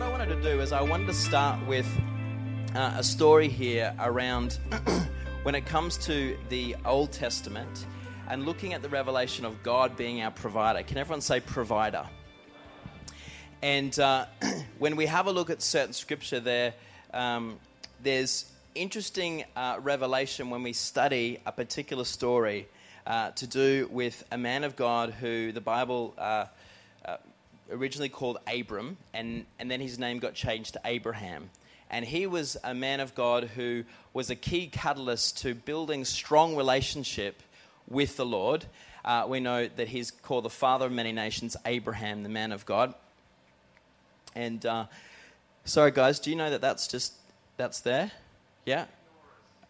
what I wanted to do is I wanted to start with uh, a story here around when it comes to the Old Testament and looking at the revelation of God being our provider. Can everyone say provider? And uh, when we have a look at certain scripture, there, um, there's interesting uh, revelation when we study a particular story uh, to do with a man of God who the Bible uh, originally called Abram, and, and then his name got changed to Abraham. And he was a man of God who was a key catalyst to building strong relationship with the Lord. Uh, we know that he's called the father of many nations, Abraham, the man of God. And uh, sorry, guys, do you know that that's just that's there? Yeah.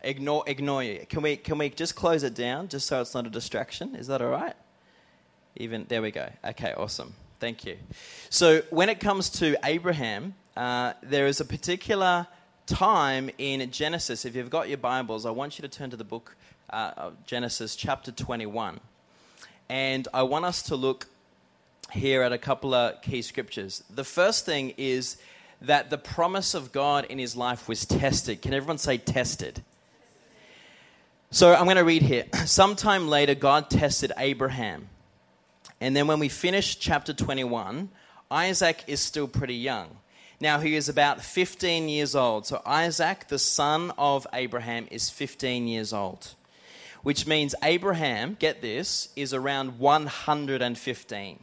Ignore, ignore you. Can we can we just close it down just so it's not a distraction? Is that all right? Even there we go. Okay, awesome. Thank you. So when it comes to Abraham, uh, there is a particular time in Genesis. If you've got your Bibles, I want you to turn to the book uh, of Genesis, chapter 21. And I want us to look here at a couple of key scriptures. The first thing is that the promise of God in his life was tested. Can everyone say tested? So I'm going to read here. Sometime later, God tested Abraham. And then when we finish chapter 21, Isaac is still pretty young. Now he is about 15 years old. So Isaac, the son of Abraham, is 15 years old. Which means Abraham, get this, is around 115.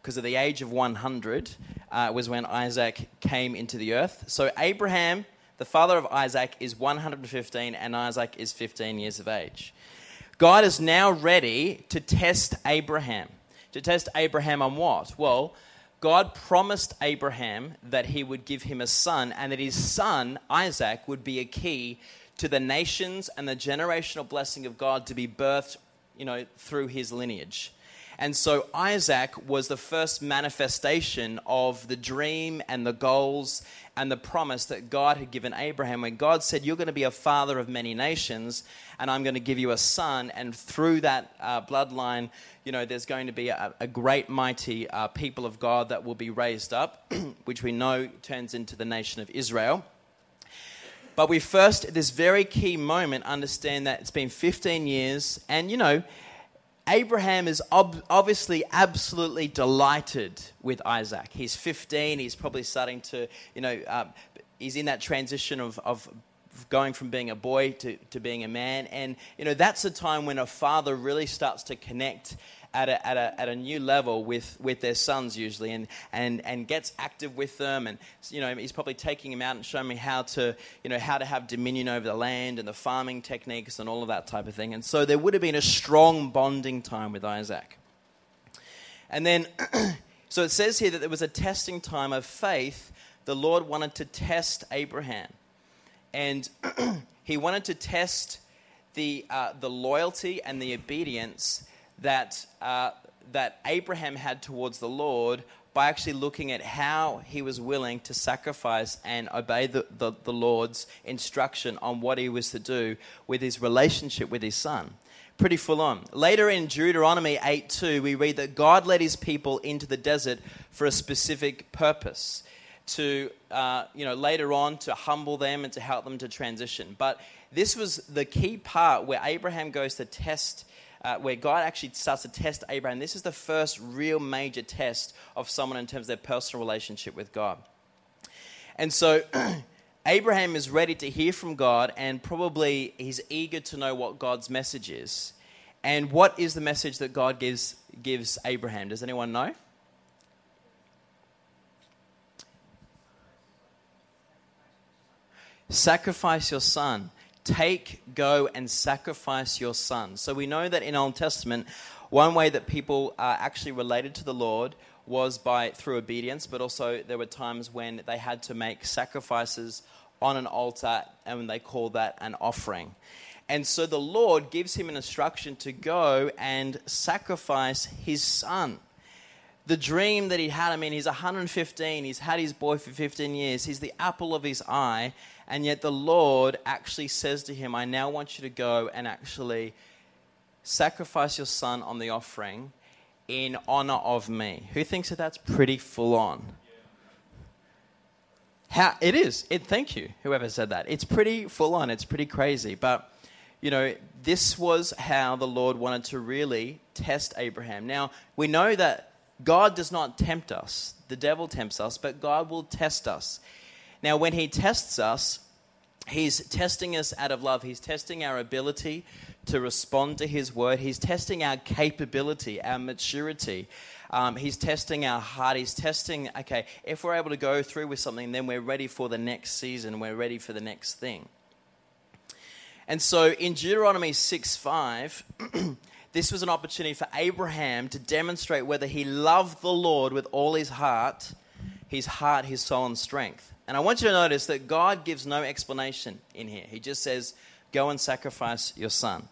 Because at the age of 100 uh, was when Isaac came into the earth. So Abraham, the father of Isaac, is 115, and Isaac is 15 years of age. God is now ready to test Abraham. To test Abraham on what? Well, God promised Abraham that he would give him a son and that his son, Isaac, would be a key to the nations and the generational blessing of God to be birthed, you know, through his lineage. And so Isaac was the first manifestation of the dream and the goals and the promise that God had given Abraham when God said, You're going to be a father of many nations, and I'm going to give you a son. And through that uh, bloodline, you know, there's going to be a, a great, mighty uh, people of God that will be raised up, which we know turns into the nation of Israel. But we first, at this very key moment, understand that it's been 15 years, and you know, Abraham is ob- obviously absolutely delighted with Isaac. He's 15, he's probably starting to, you know, um, he's in that transition of, of going from being a boy to, to being a man. And, you know, that's a time when a father really starts to connect at a, at a, at a new level with, with their sons usually and, and, and gets active with them and you know he's probably taking them out and showing me how to you know how to have dominion over the land and the farming techniques and all of that type of thing. And so there would have been a strong bonding time with Isaac. And then so it says here that there was a testing time of faith. The Lord wanted to test Abraham. And he wanted to test the, uh, the loyalty and the obedience that, uh, that Abraham had towards the Lord by actually looking at how he was willing to sacrifice and obey the, the, the, Lord's instruction on what he was to do with his relationship with his son. Pretty full on. Later in Deuteronomy 8 2, we read that God led his people into the desert for a specific purpose. To, uh, you know, later on to humble them and to help them to transition. But this was the key part where Abraham goes to test uh, where God actually starts to test Abraham. This is the first real major test of someone in terms of their personal relationship with God. And so Abraham is ready to hear from God, and probably he's eager to know what God's message is. And what is the message that God gives, gives Abraham? Does anyone know? Sacrifice your son. Take, go, and sacrifice your son. So we know that in Old Testament, one way that people are actually related to the Lord was by through obedience, but also there were times when they had to make sacrifices on an altar, and they call that an offering. And so the Lord gives him an instruction to go and sacrifice his son. The dream that he had, I mean, he's 115, he's had his boy for 15 years, he's the apple of his eye, and yet the Lord actually says to him, I now want you to go and actually sacrifice your son on the offering in honor of me. Who thinks that that's pretty full on? How it is. It thank you, whoever said that. It's pretty full on, it's pretty crazy. But you know, this was how the Lord wanted to really test Abraham. Now, we know that God does not tempt us. The devil tempts us, but God will test us. Now, when he tests us, he's testing us out of love. He's testing our ability to respond to his word. He's testing our capability, our maturity. Um, he's testing our heart. He's testing, okay, if we're able to go through with something, then we're ready for the next season. We're ready for the next thing. And so in Deuteronomy 6 5, this was an opportunity for Abraham to demonstrate whether he loved the Lord with all his heart, his heart, his soul, and strength. And I want you to notice that God gives no explanation in here. He just says, Go and sacrifice your son.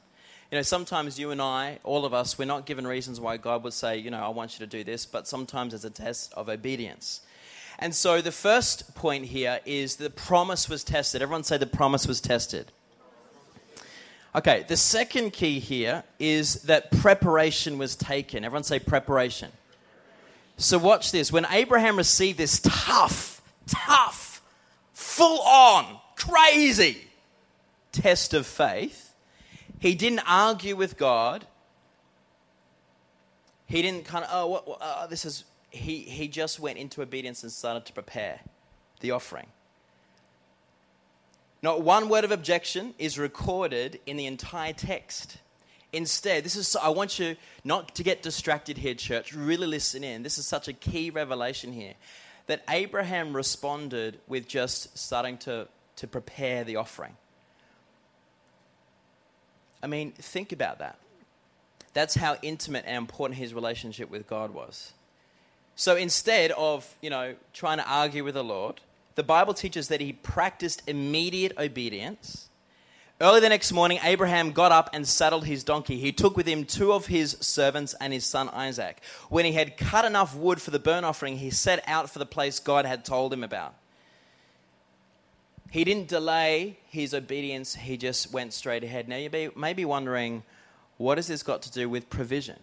You know, sometimes you and I, all of us, we're not given reasons why God would say, you know, I want you to do this, but sometimes it's a test of obedience. And so the first point here is the promise was tested. Everyone say the promise was tested. Okay, the second key here is that preparation was taken. Everyone say preparation. So watch this. When Abraham received this tough, tough, full on, crazy test of faith, he didn't argue with God. He didn't kind of, oh, what, what, oh, this is, he, he just went into obedience and started to prepare the offering. Not one word of objection is recorded in the entire text. Instead, this is I want you not to get distracted here, church. Really listen in. This is such a key revelation here that Abraham responded with just starting to, to prepare the offering. I mean, think about that. That's how intimate and important his relationship with God was. So instead of, you know, trying to argue with the Lord, the Bible teaches that he practiced immediate obedience. Early the next morning, Abraham got up and saddled his donkey. He took with him two of his servants and his son Isaac. When he had cut enough wood for the burnt offering, he set out for the place God had told him about. He didn't delay his obedience, he just went straight ahead. Now, you may be wondering, what has this got to do with provision?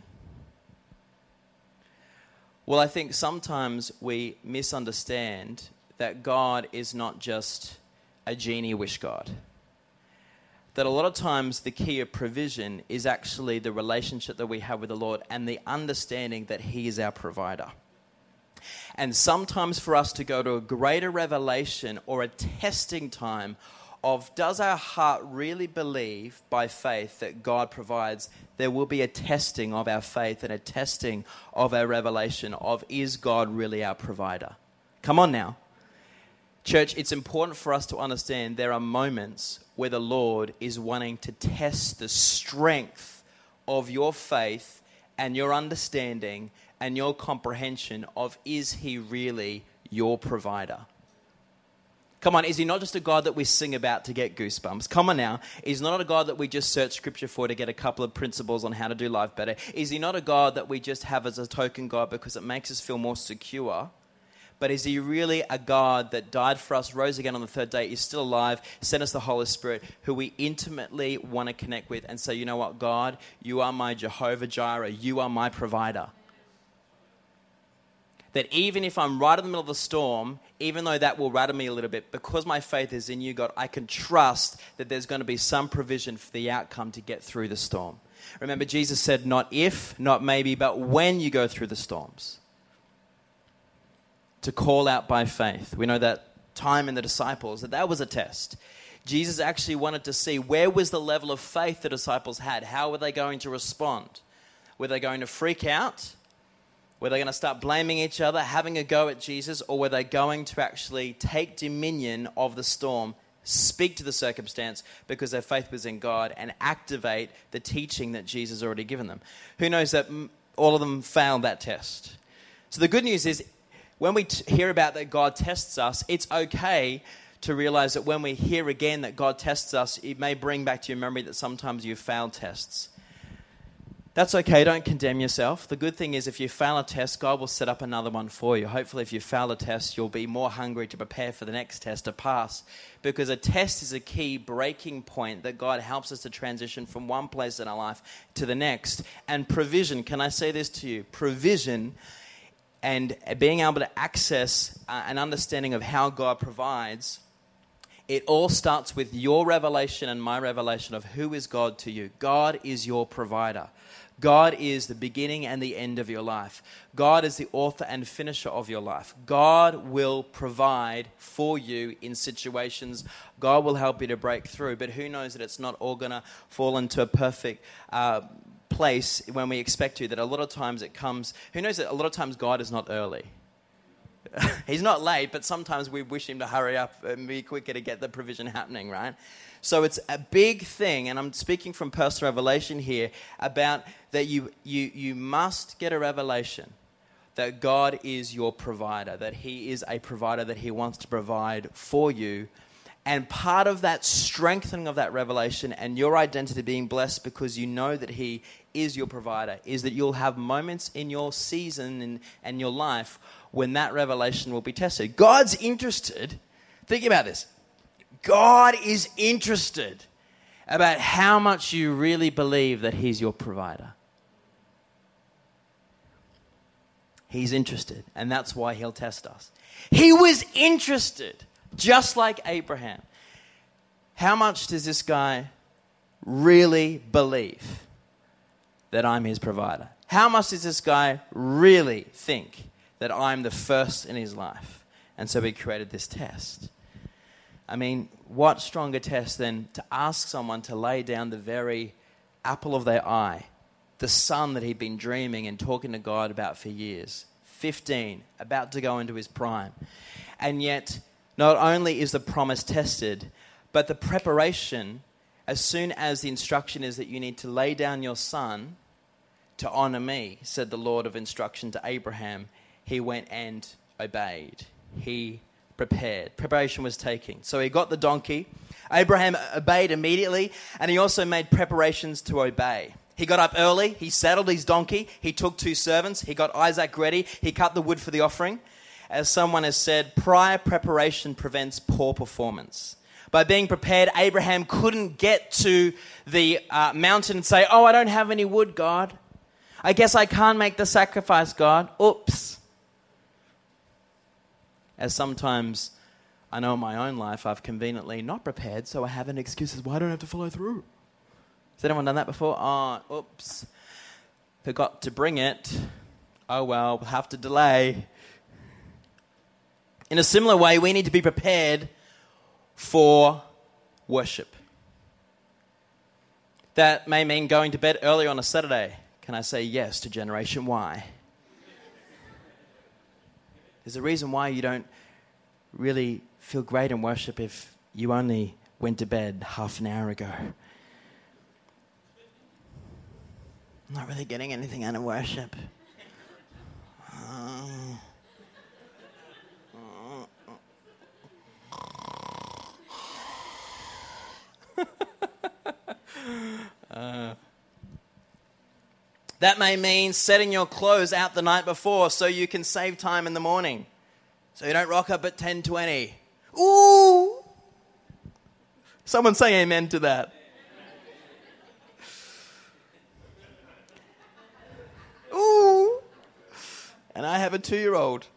Well, I think sometimes we misunderstand that God is not just a genie wish God. That a lot of times the key of provision is actually the relationship that we have with the Lord and the understanding that He is our provider. And sometimes for us to go to a greater revelation or a testing time of does our heart really believe by faith that God provides, there will be a testing of our faith and a testing of our revelation of is God really our provider? Come on now. Church, it's important for us to understand there are moments where the Lord is wanting to test the strength of your faith and your understanding and your comprehension of is he really your provider? Come on, is he not just a God that we sing about to get goosebumps? Come on now. He's not a God that we just search scripture for to get a couple of principles on how to do life better. Is he not a God that we just have as a token God because it makes us feel more secure? But is he really a God that died for us, rose again on the third day, is still alive, sent us the Holy Spirit, who we intimately want to connect with and say, you know what, God, you are my Jehovah Jireh, you are my provider that even if I'm right in the middle of the storm, even though that will rattle me a little bit, because my faith is in you, God, I can trust that there's going to be some provision for the outcome to get through the storm. Remember, Jesus said, not if, not maybe, but when you go through the storms. To call out by faith. We know that time in the disciples, that that was a test. Jesus actually wanted to see where was the level of faith the disciples had? How were they going to respond? Were they going to freak out? Were they going to start blaming each other, having a go at Jesus, or were they going to actually take dominion of the storm, speak to the circumstance because their faith was in God, and activate the teaching that Jesus already given them? Who knows that all of them failed that test? So the good news is, when we t- hear about that God tests us, it's okay to realize that when we hear again that God tests us, it may bring back to your memory that sometimes you've failed tests. That's okay, don't condemn yourself. The good thing is, if you fail a test, God will set up another one for you. Hopefully, if you fail a test, you'll be more hungry to prepare for the next test to pass. Because a test is a key breaking point that God helps us to transition from one place in our life to the next. And provision, can I say this to you? Provision and being able to access uh, an understanding of how God provides, it all starts with your revelation and my revelation of who is God to you. God is your provider. God is the beginning and the end of your life. God is the author and finisher of your life. God will provide for you in situations. God will help you to break through. But who knows that it's not all going to fall into a perfect uh, place when we expect to? That a lot of times it comes. Who knows that a lot of times God is not early? He's not late, but sometimes we wish him to hurry up and be quicker to get the provision happening, right? So it's a big thing, and I'm speaking from personal revelation here about that you, you, you must get a revelation that God is your provider, that He is a provider, that He wants to provide for you. And part of that strengthening of that revelation and your identity being blessed because you know that He is your provider is that you'll have moments in your season and, and your life when that revelation will be tested. God's interested, think about this. God is interested about how much you really believe that He's your provider. He's interested, and that's why He'll test us. He was interested, just like Abraham. How much does this guy really believe that I'm his provider? How much does this guy really think that I'm the first in his life? And so he created this test. I mean, what stronger test than to ask someone to lay down the very apple of their eye, the son that he'd been dreaming and talking to God about for years? 15, about to go into his prime. And yet, not only is the promise tested, but the preparation, as soon as the instruction is that you need to lay down your son to honor me, said the Lord of instruction to Abraham, he went and obeyed. He prepared. Preparation was taking. So he got the donkey. Abraham obeyed immediately, and he also made preparations to obey. He got up early, he saddled his donkey, he took two servants, he got Isaac ready, he cut the wood for the offering. As someone has said, prior preparation prevents poor performance. By being prepared, Abraham couldn't get to the uh, mountain and say, Oh, I don't have any wood, God. I guess I can't make the sacrifice, God. Oops as sometimes I know in my own life I've conveniently not prepared, so I have an excuse as why don't I have to follow through. Has anyone done that before? Oh, oops. Forgot to bring it. Oh well, we'll have to delay. In a similar way, we need to be prepared for worship. That may mean going to bed early on a Saturday. Can I say yes to Generation Y? There's a reason why you don't really feel great in worship if you only went to bed half an hour ago. I'm not really getting anything out of worship. Uh, uh, that may mean setting your clothes out the night before so you can save time in the morning. So you don't rock up at 10:20. Ooh! Someone say amen to that. Ooh! And I have a 2-year-old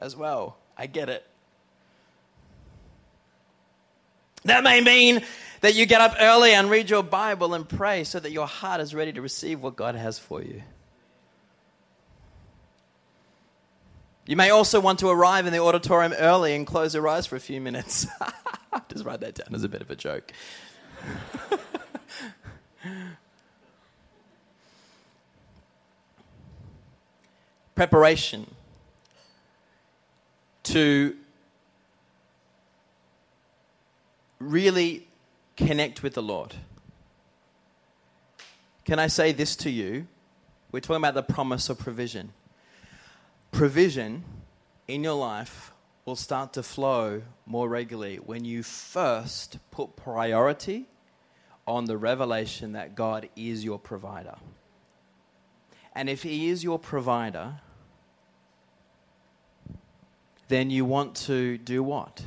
as well. I get it. That may mean that you get up early and read your Bible and pray so that your heart is ready to receive what God has for you. You may also want to arrive in the auditorium early and close your eyes for a few minutes. Just write that down as a bit of a joke. Preparation to really connect with the Lord. Can I say this to you? We're talking about the promise of provision. Provision in your life will start to flow more regularly when you first put priority on the revelation that God is your provider. And if He is your provider, then you want to do what?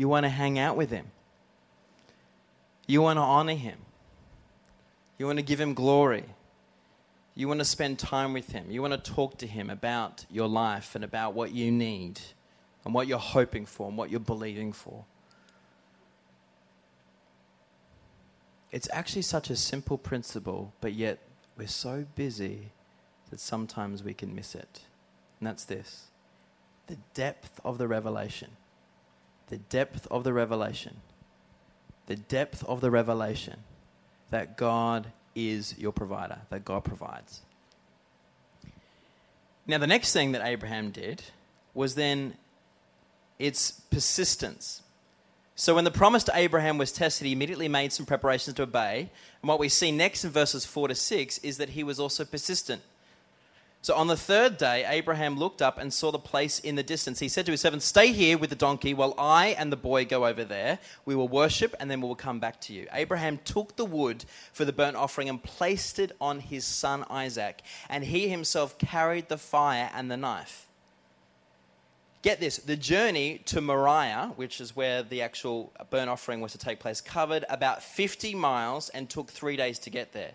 You want to hang out with Him. You want to honor him. You want to give him glory. You want to spend time with Him. You want to talk to Him about your life and about what you need and what you're hoping for and what you're believing for. It's actually such a simple principle, but yet we're so busy that sometimes we can miss it. And that's this the depth of the revelation. The depth of the revelation. The depth of the revelation that God is your provider, that God provides. Now, the next thing that Abraham did was then its persistence. So, when the promise to Abraham was tested, he immediately made some preparations to obey. And what we see next in verses 4 to 6 is that he was also persistent. So on the third day, Abraham looked up and saw the place in the distance. He said to his servant, Stay here with the donkey while I and the boy go over there. We will worship and then we will come back to you. Abraham took the wood for the burnt offering and placed it on his son Isaac, and he himself carried the fire and the knife. Get this the journey to Moriah, which is where the actual burnt offering was to take place, covered about 50 miles and took three days to get there.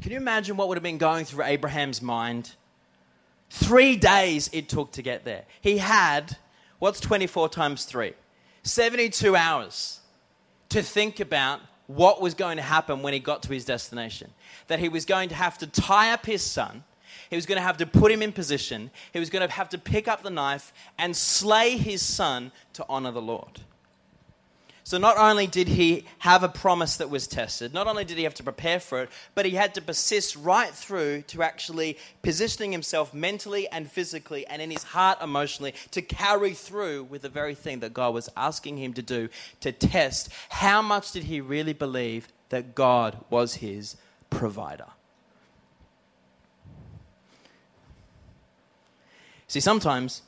Can you imagine what would have been going through Abraham's mind? Three days it took to get there. He had, what's 24 times 3? 72 hours to think about what was going to happen when he got to his destination. That he was going to have to tie up his son, he was going to have to put him in position, he was going to have to pick up the knife and slay his son to honor the Lord. So not only did he have a promise that was tested, not only did he have to prepare for it, but he had to persist right through to actually positioning himself mentally and physically and in his heart emotionally to carry through with the very thing that God was asking him to do to test how much did he really believe that God was his provider. See, sometimes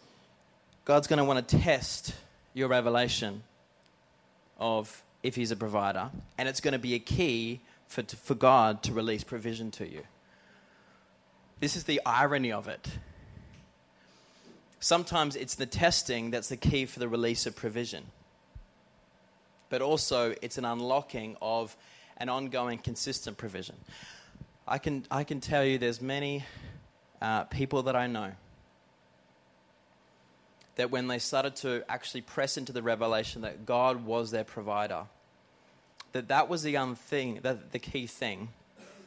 God's going to want to test your revelation of if he's a provider, and it's going to be a key for, for God to release provision to you. This is the irony of it. Sometimes it's the testing that's the key for the release of provision, but also it's an unlocking of an ongoing, consistent provision. I can, I can tell you there's many uh, people that I know that when they started to actually press into the revelation that God was their provider, that that was the um, thing, that the key thing.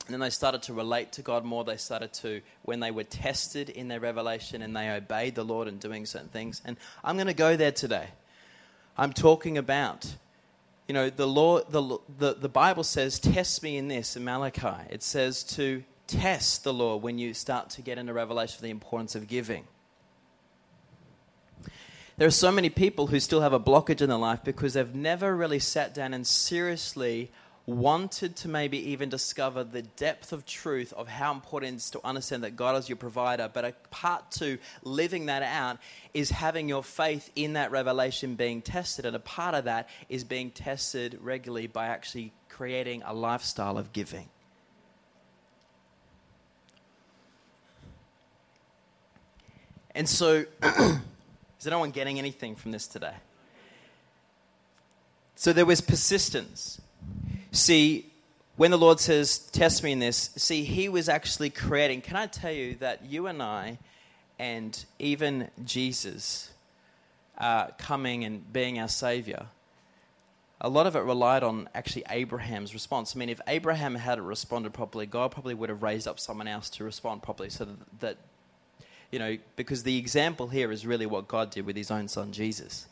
And then they started to relate to God more. They started to, when they were tested in their revelation and they obeyed the Lord in doing certain things. And I'm going to go there today. I'm talking about, you know, the Lord, the, the, the Bible says, test me in this in Malachi. It says to test the Lord when you start to get into revelation of the importance of giving. There are so many people who still have a blockage in their life because they've never really sat down and seriously wanted to maybe even discover the depth of truth of how important it is to understand that God is your provider. But a part to living that out is having your faith in that revelation being tested. And a part of that is being tested regularly by actually creating a lifestyle of giving. And so Is anyone getting anything from this today? So there was persistence. See, when the Lord says, Test me in this, see, He was actually creating. Can I tell you that you and I, and even Jesus uh, coming and being our Savior, a lot of it relied on actually Abraham's response. I mean, if Abraham had responded properly, God probably would have raised up someone else to respond properly so that, that you know, because the example here is really what God did with his own son, Jesus.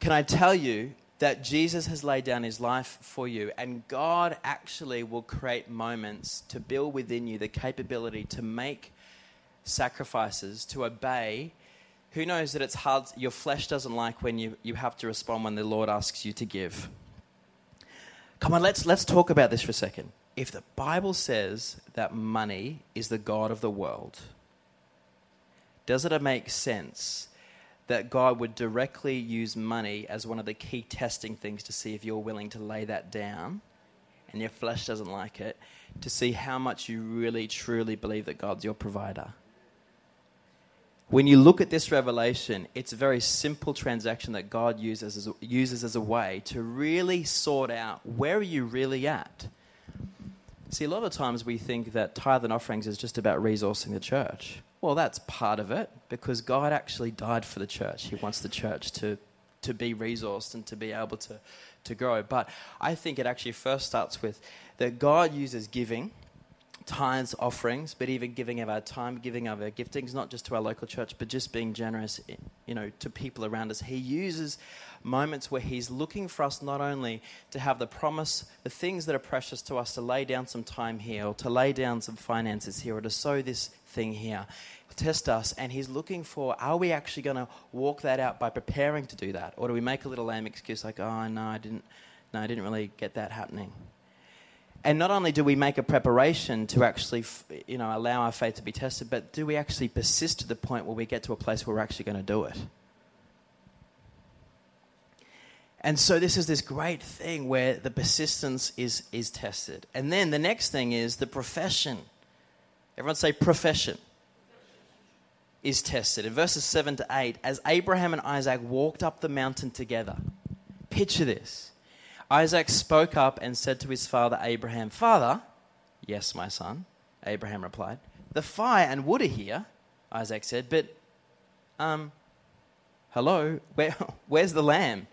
Can I tell you that Jesus has laid down his life for you, and God actually will create moments to build within you the capability to make sacrifices, to obey. Who knows that it's hard, your flesh doesn't like when you, you have to respond when the Lord asks you to give. Come on, let's, let's talk about this for a second if the Bible says that money is the God of the world, does it make sense that God would directly use money as one of the key testing things to see if you're willing to lay that down and your flesh doesn't like it, to see how much you really truly believe that God's your provider? When you look at this revelation, it's a very simple transaction that God uses as uses as a way to really sort out where are you really at? See, a lot of times we think that tithe and offerings is just about resourcing the church. Well, that's part of it because God actually died for the church. He wants the church to, to be resourced and to be able to, to grow. But I think it actually first starts with that God uses giving tithes, offerings, but even giving of our time, giving of our giftings, not just to our local church, but just being generous, you know, to people around us. He uses moments where He's looking for us not only to have the promise, the things that are precious to us, to lay down some time here, or to lay down some finances here, or to sow this thing here, test us, and He's looking for are we actually going to walk that out by preparing to do that, or do we make a little lame excuse like, oh no, I didn't, no, I didn't really get that happening. And not only do we make a preparation to actually, you know, allow our faith to be tested, but do we actually persist to the point where we get to a place where we're actually going to do it? And so this is this great thing where the persistence is, is tested. And then the next thing is the profession. Everyone say profession is tested. In verses 7 to 8, as Abraham and Isaac walked up the mountain together, picture this. Isaac spoke up and said to his father Abraham, Father, yes, my son, Abraham replied, the fire and wood are here, Isaac said, but, um, hello, where, where's the lamb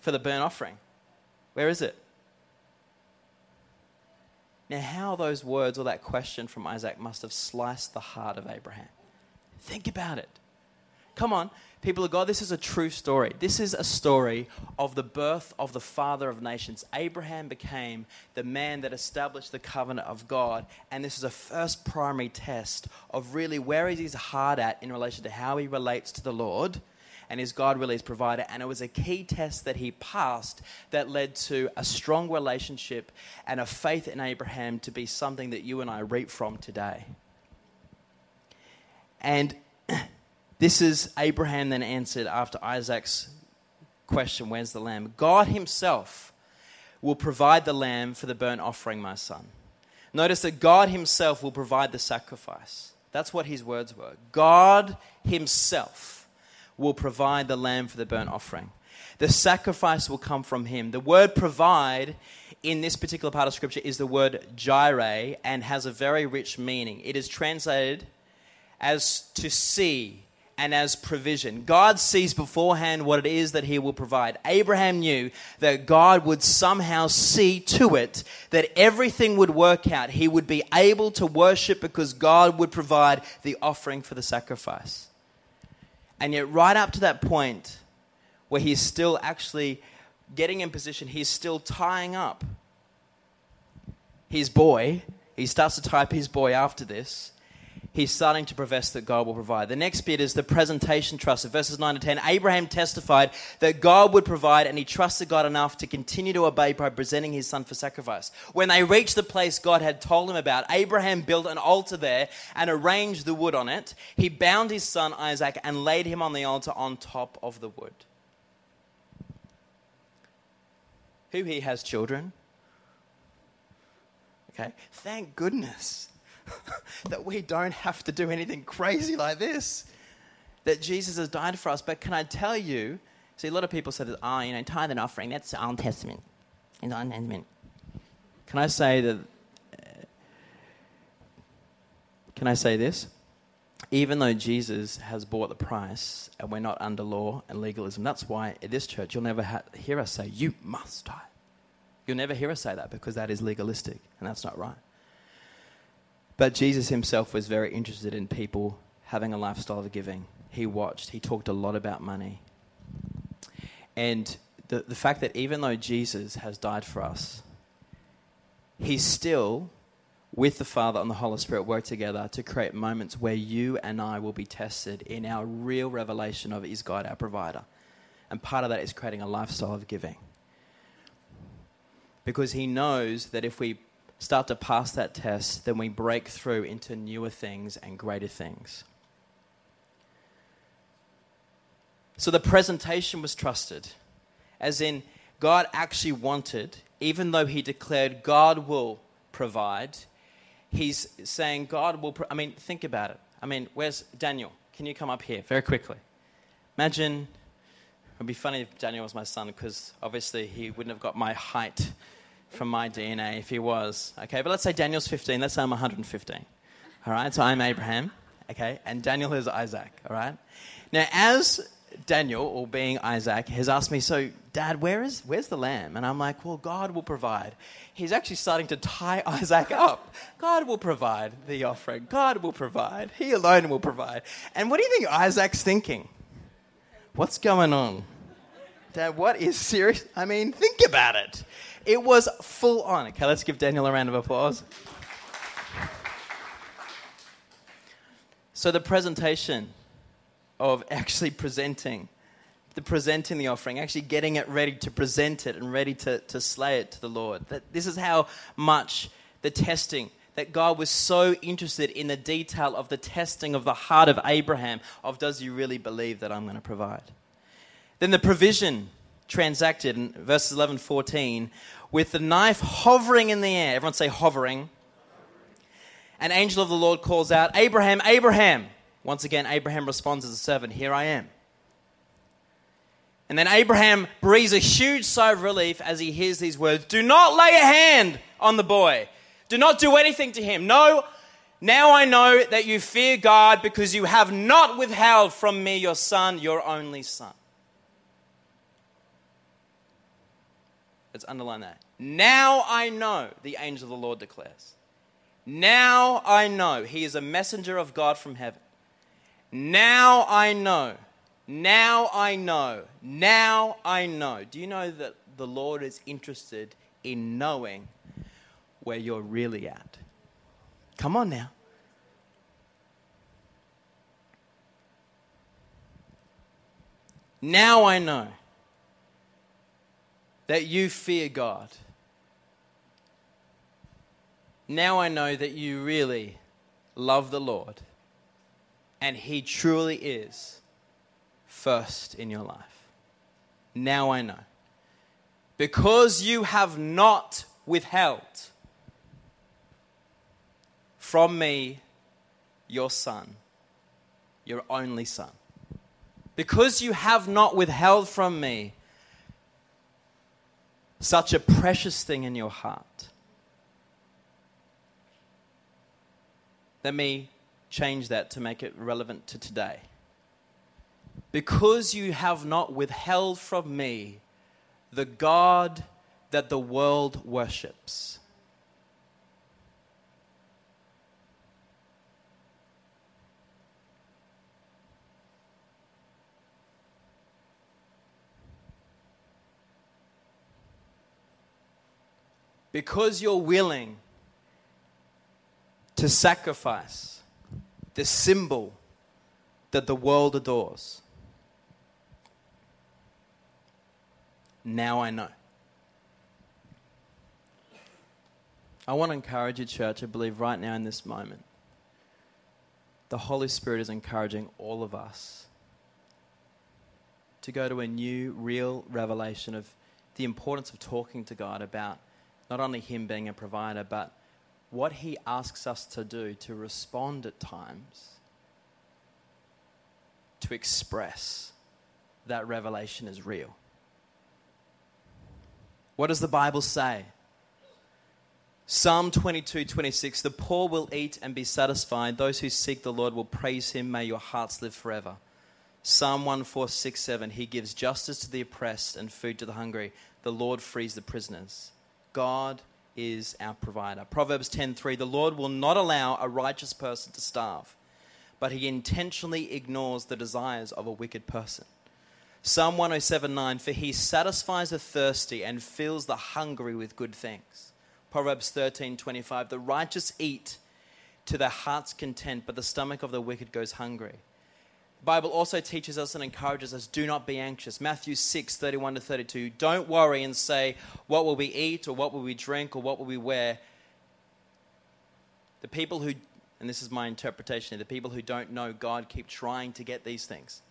for the burnt offering? Where is it? Now, how those words or that question from Isaac must have sliced the heart of Abraham. Think about it. Come on, people of God, this is a true story. This is a story of the birth of the father of nations. Abraham became the man that established the covenant of God, and this is a first primary test of really where is his heart at in relation to how he relates to the Lord and is God really his provider? And it was a key test that he passed that led to a strong relationship and a faith in Abraham to be something that you and I reap from today. And this is Abraham then answered after Isaac's question, Where's the lamb? God Himself will provide the lamb for the burnt offering, my son. Notice that God Himself will provide the sacrifice. That's what His words were. God Himself will provide the lamb for the burnt offering. The sacrifice will come from Him. The word provide in this particular part of Scripture is the word jireh and has a very rich meaning. It is translated as to see and as provision. God sees beforehand what it is that He will provide. Abraham knew that God would somehow see to it that everything would work out. He would be able to worship because God would provide the offering for the sacrifice. And yet, right up to that point where he's still actually getting in position, he's still tying up his boy. He starts to up his boy after this he's starting to profess that God will provide. The next bit is the presentation trust. In verses 9 to 10, Abraham testified that God would provide, and he trusted God enough to continue to obey by presenting his son for sacrifice. When they reached the place God had told him about, Abraham built an altar there and arranged the wood on it. He bound his son Isaac and laid him on the altar on top of the wood. Who here has children? Okay, thank goodness that we don't have to do anything crazy like this. That Jesus has died for us. But can I tell you, see, a lot of people say that, oh, you know, tithe and offering, that's the Old Testament. In the Old Testament. Can I say that, uh, can I say this? Even though Jesus has bought the price and we're not under law and legalism, that's why at this church you'll never ha- hear us say, you must tithe. You'll never hear us say that because that is legalistic and that's not right. But Jesus himself was very interested in people having a lifestyle of giving. He watched, he talked a lot about money. And the, the fact that even though Jesus has died for us, he's still, with the Father and the Holy Spirit, work together to create moments where you and I will be tested in our real revelation of is God our provider. And part of that is creating a lifestyle of giving. Because he knows that if we start to pass that test, then we break through into newer things and greater things. So the presentation was trusted, as in, God actually wanted, even though He declared God will provide, He's saying God will. Pro- I mean, think about it. I mean, where's Daniel? Can you come up here very quickly? Imagine, it would be funny if Daniel was my son because obviously he wouldn't have got my height from my DNA if he was. Okay, but let's say Daniel's 15. Let's say I'm 115. All right, so I'm Abraham. Okay, and Daniel is Isaac. All right. Now, as Daniel, or being Isaac, has asked me, So, Dad, where is, where's the lamb? And I'm like, Well, God will provide. He's actually starting to tie Isaac up. God will provide the offering. God will provide. He alone will provide. And what do you think Isaac's thinking? What's going on? Dad, what is serious? I mean, think about it. It was full on. Okay, let's give Daniel a round of applause. So, the presentation of actually presenting, the presenting the offering, actually getting it ready to present it and ready to, to slay it to the Lord. That this is how much the testing that God was so interested in the detail of the testing of the heart of Abraham of does he really believe that I'm going to provide? Then the provision transacted in verses 11 14 with the knife hovering in the air. Everyone say hovering. An angel of the Lord calls out, Abraham, Abraham. Once again, Abraham responds as a servant, Here I am. And then Abraham breathes a huge sigh of relief as he hears these words Do not lay a hand on the boy. Do not do anything to him. No, now I know that you fear God because you have not withheld from me your son, your only son. Underline that. Now I know, the angel of the Lord declares. Now I know he is a messenger of God from heaven. Now I know. Now I know. Now I know. Do you know that the Lord is interested in knowing where you're really at? Come on now. Now I know that you fear God. Now I know that you really love the Lord and He truly is first in your life. Now I know. Because you have not withheld from me your son, your only son. Because you have not withheld from me such a precious thing in your heart. Let me change that to make it relevant to today. Because you have not withheld from me the God that the world worships. Because you're willing to sacrifice the symbol that the world adores. Now I know. I want to encourage you, church. I believe right now in this moment, the Holy Spirit is encouraging all of us to go to a new, real revelation of the importance of talking to God about not only Him being a provider, but what He asks us to do to respond at times, to express that revelation is real. What does the Bible say? Psalm 22 26 The poor will eat and be satisfied. Those who seek the Lord will praise him. May your hearts live forever. Psalm 1467 He gives justice to the oppressed and food to the hungry. The Lord frees the prisoners. God is our provider. Proverbs 10:3 The Lord will not allow a righteous person to starve, but he intentionally ignores the desires of a wicked person. Psalm 107:9 For he satisfies the thirsty and fills the hungry with good things. Proverbs 13:25 The righteous eat to their heart's content, but the stomach of the wicked goes hungry. Bible also teaches us and encourages us do not be anxious. Matthew 6, 31 to 32. Don't worry and say, What will we eat, or what will we drink, or what will we wear? The people who, and this is my interpretation, the people who don't know God keep trying to get these things.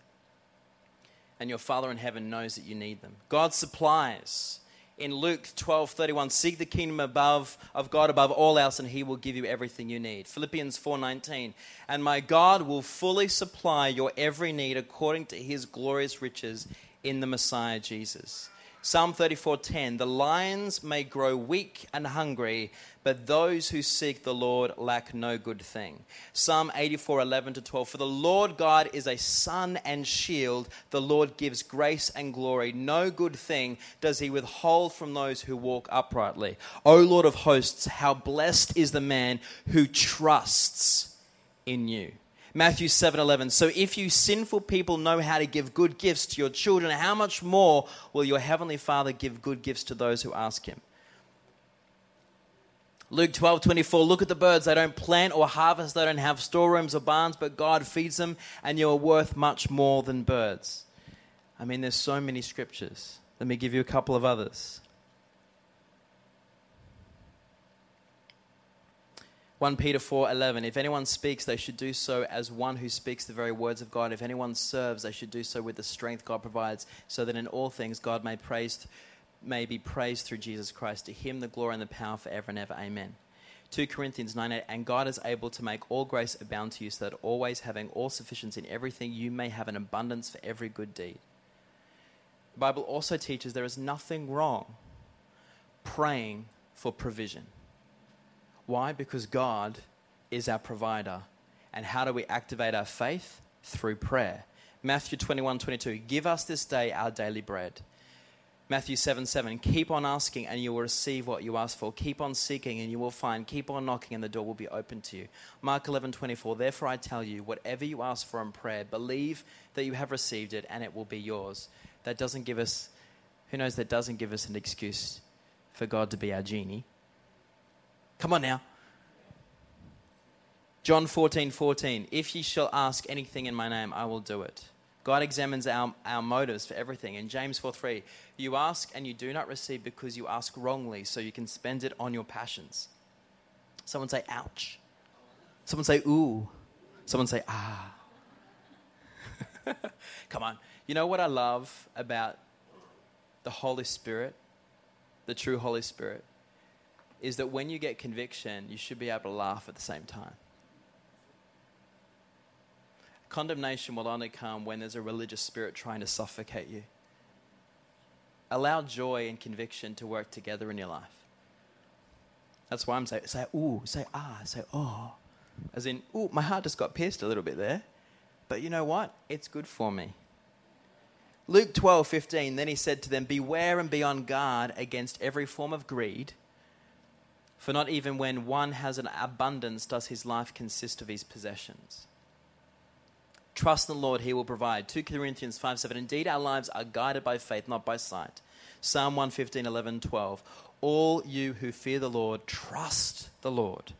And your Father in heaven knows that you need them. God supplies in Luke 12 31, seek the kingdom above of God above all else, and he will give you everything you need. Philippians 4 19, and my God will fully supply your every need according to his glorious riches in the Messiah Jesus. Psalm 34:10 The lions may grow weak and hungry, but those who seek the Lord lack no good thing. Psalm 84:11 to 12 For the Lord God is a sun and shield; the Lord gives grace and glory. No good thing does he withhold from those who walk uprightly. O Lord of hosts, how blessed is the man who trusts in you. Matthew 7:11 So if you sinful people know how to give good gifts to your children how much more will your heavenly Father give good gifts to those who ask him Luke 12, 24, look at the birds. They don't plant or harvest, they don't have storerooms or barns, but God feeds them, and you are worth much more than birds. I mean, there's so many scriptures. Let me give you a couple of others. 1 Peter 4:11 If anyone speaks they should do so as one who speaks the very words of God. If anyone serves they should do so with the strength God provides so that in all things God may praised may be praised through Jesus Christ. To him the glory and the power forever and ever. Amen. 2 Corinthians 9:8 And God is able to make all grace abound to you so that always having all sufficiency in everything you may have an abundance for every good deed. The Bible also teaches there is nothing wrong praying for provision why? Because God is our provider. And how do we activate our faith? Through prayer. Matthew 21 22. Give us this day our daily bread. Matthew 7 7. Keep on asking and you will receive what you ask for. Keep on seeking and you will find. Keep on knocking and the door will be open to you. Mark 11 24. Therefore I tell you, whatever you ask for in prayer, believe that you have received it and it will be yours. That doesn't give us, who knows, that doesn't give us an excuse for God to be our genie. Come on now. John 14, 14. If ye shall ask anything in my name, I will do it. God examines our, our motives for everything. In James 4 3, you ask and you do not receive because you ask wrongly, so you can spend it on your passions. Someone say, ouch. Someone say, ooh. Someone say, ah. Come on. You know what I love about the Holy Spirit, the true Holy Spirit? Is that when you get conviction, you should be able to laugh at the same time. Condemnation will only come when there's a religious spirit trying to suffocate you. Allow joy and conviction to work together in your life. That's why I'm saying, say, ooh, say, ah, say, oh. As in, ooh, my heart just got pierced a little bit there. But you know what? It's good for me. Luke 12, 15, then he said to them, Beware and be on guard against every form of greed for not even when one has an abundance does his life consist of his possessions. Trust in the Lord, he will provide. 2 Corinthians 5 7. Indeed, our lives are guided by faith, not by sight. Psalm 115, 11, 12. All you who fear the Lord, trust the Lord.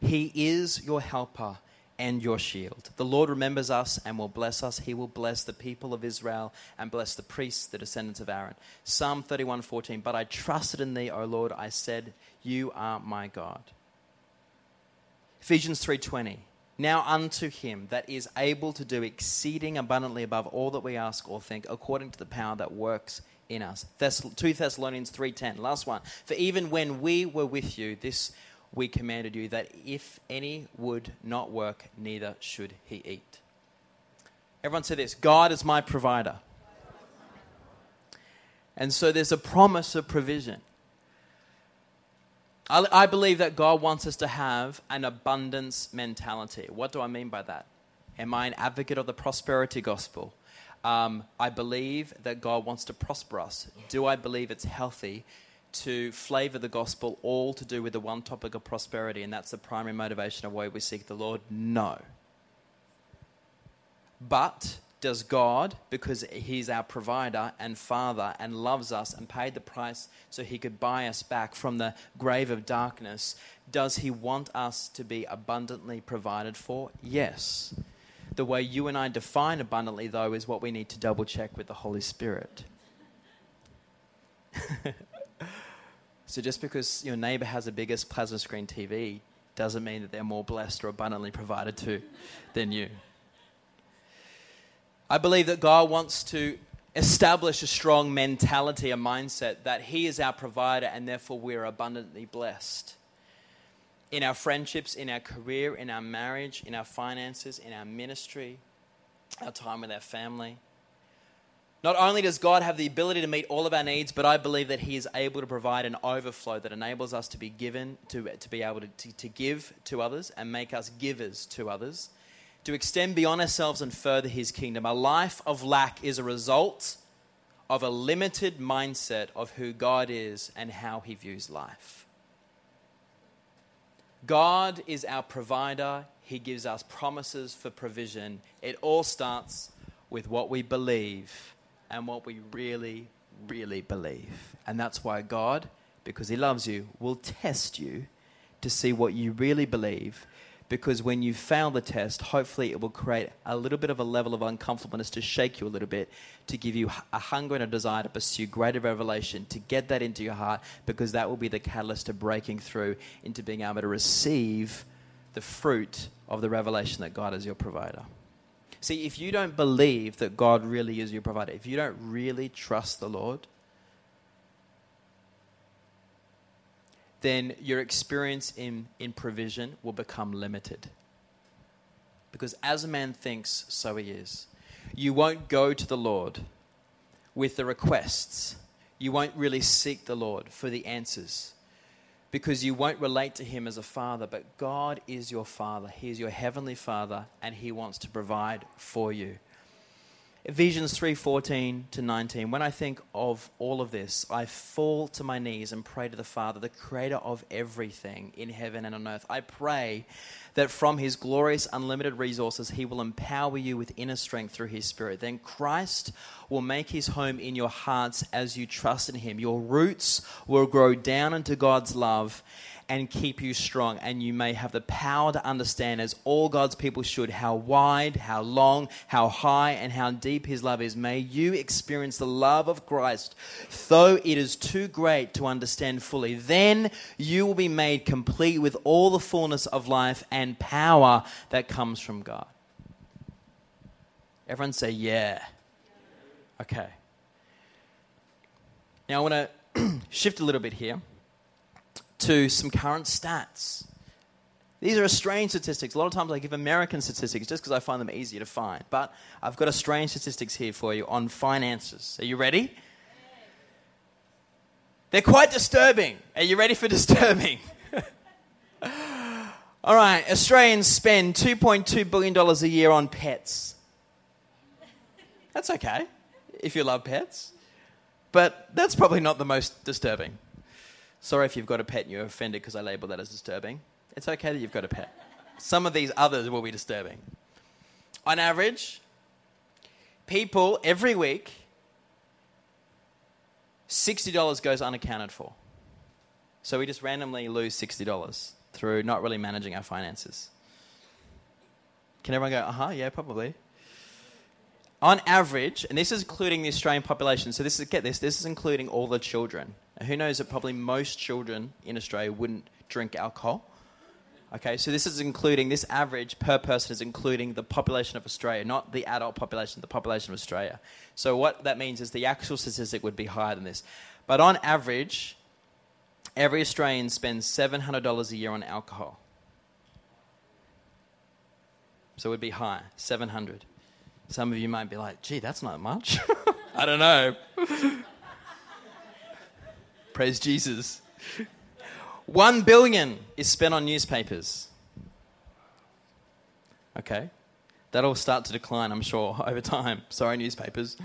He is your helper and your shield. The Lord remembers us and will bless us. He will bless the people of Israel and bless the priests, the descendants of Aaron. Psalm 31:14. But I trusted in thee, O Lord. I said, You are my God. Ephesians 3:20. Now unto him that is able to do exceeding abundantly above all that we ask or think, according to the power that works in us. 2 Thessalonians 3:10. Last one. For even when we were with you, this we commanded you that if any would not work, neither should he eat. Everyone say this God is my provider. And so there's a promise of provision. I, I believe that God wants us to have an abundance mentality. What do I mean by that? Am I an advocate of the prosperity gospel? Um, I believe that God wants to prosper us. Do I believe it's healthy to flavor the gospel all to do with the one topic of prosperity, and that's the primary motivation of why we seek the Lord? No. But does God, because He's our provider and Father and loves us and paid the price so He could buy us back from the grave of darkness, does He want us to be abundantly provided for? Yes. The way you and I define abundantly, though, is what we need to double check with the Holy Spirit. So just because your neighbor has the biggest plasma screen TV doesn't mean that they're more blessed or abundantly provided to than you. I believe that God wants to establish a strong mentality, a mindset that He is our provider and therefore we're abundantly blessed. In our friendships, in our career, in our marriage, in our finances, in our ministry, our time with our family. Not only does God have the ability to meet all of our needs, but I believe that He is able to provide an overflow that enables us to be given, to, to be able to, to, to give to others and make us givers to others, to extend beyond ourselves and further His kingdom. A life of lack is a result of a limited mindset of who God is and how He views life. God is our provider, He gives us promises for provision. It all starts with what we believe and what we really, really believe. And that's why God, because He loves you, will test you to see what you really believe. Because when you fail the test, hopefully it will create a little bit of a level of uncomfortableness to shake you a little bit, to give you a hunger and a desire to pursue greater revelation, to get that into your heart, because that will be the catalyst to breaking through into being able to receive the fruit of the revelation that God is your provider. See, if you don't believe that God really is your provider, if you don't really trust the Lord, then your experience in, in provision will become limited. Because as a man thinks, so he is. You won't go to the Lord with the requests. You won't really seek the Lord for the answers because you won't relate to him as a father, but God is your father. He is your heavenly father, and he wants to provide for you. Ephesians 3:14 to 19. When I think of all of this, I fall to my knees and pray to the Father, the creator of everything in heaven and on earth. I pray that from his glorious unlimited resources he will empower you with inner strength through his spirit. Then Christ will make his home in your hearts as you trust in him. Your roots will grow down into God's love and keep you strong. And you may have the power to understand, as all God's people should, how wide, how long, how high, and how deep His love is. May you experience the love of Christ, though it is too great to understand fully. Then you will be made complete with all the fullness of life and power that comes from God. Everyone say, Yeah. Okay. Now I want to shift a little bit here to some current stats. These are Australian statistics. A lot of times I give American statistics just because I find them easier to find. But I've got Australian statistics here for you on finances. Are you ready? They're quite disturbing. Are you ready for disturbing? All right, Australians spend $2.2 billion a year on pets. That's okay if you love pets. But that's probably not the most disturbing. Sorry if you've got a pet and you're offended because I label that as disturbing. It's okay that you've got a pet. Some of these others will be disturbing. On average, people every week, $60 goes unaccounted for. So we just randomly lose $60 through not really managing our finances. Can everyone go, uh huh, yeah, probably? On average, and this is including the Australian population, so this is, get this, this is including all the children who knows that probably most children in Australia wouldn't drink alcohol? Okay, so this is including, this average per person is including the population of Australia, not the adult population, the population of Australia. So what that means is the actual statistic would be higher than this. But on average, every Australian spends $700 a year on alcohol. So it would be high, 700. Some of you might be like, gee, that's not much. I don't know. Praise Jesus. One billion is spent on newspapers. Okay. That'll start to decline, I'm sure, over time. Sorry, newspapers.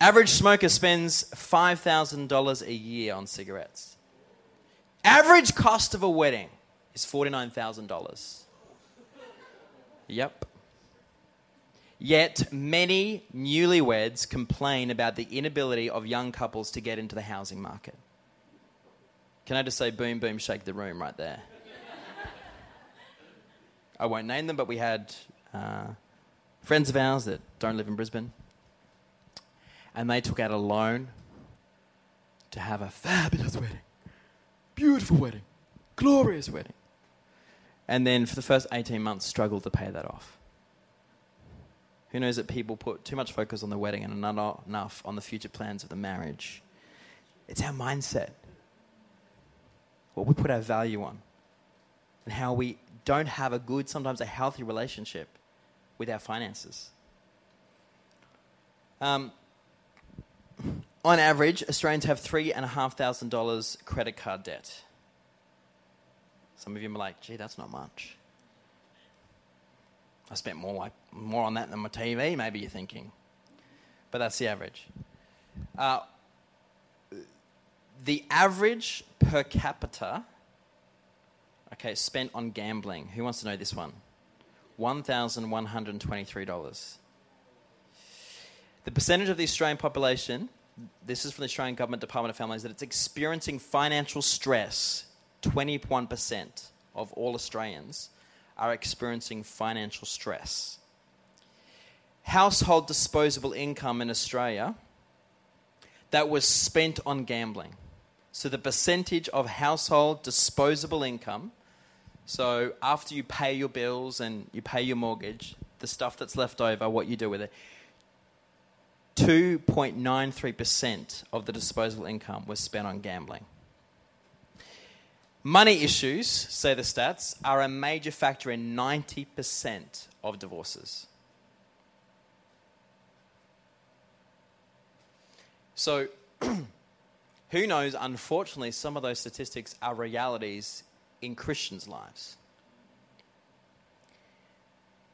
Average smoker spends $5,000 a year on cigarettes. Average cost of a wedding is $49,000. Yep. Yet many newlyweds complain about the inability of young couples to get into the housing market. Can I just say, boom, boom, shake the room right there? I won't name them, but we had uh, friends of ours that don't live in Brisbane, and they took out a loan to have a fabulous wedding, beautiful wedding, glorious wedding, and then for the first 18 months struggled to pay that off. Who knows that people put too much focus on the wedding and not enough on the future plans of the marriage? It's our mindset. What we put our value on. And how we don't have a good, sometimes a healthy relationship with our finances. Um, on average, Australians have $3,500 credit card debt. Some of you are like, gee, that's not much. I spent more, like, more on that than my TV, maybe you're thinking. But that's the average. Uh, the average per capita, okay, spent on gambling. Who wants to know this one? $1,123. The percentage of the Australian population, this is from the Australian Government Department of Families, that it's experiencing financial stress, 21% of all Australians are experiencing financial stress. Household disposable income in Australia that was spent on gambling. So the percentage of household disposable income, so after you pay your bills and you pay your mortgage, the stuff that's left over, what you do with it, 2.93% of the disposable income was spent on gambling. Money issues, say the stats, are a major factor in 90% of divorces. So, who knows, unfortunately, some of those statistics are realities in Christians' lives.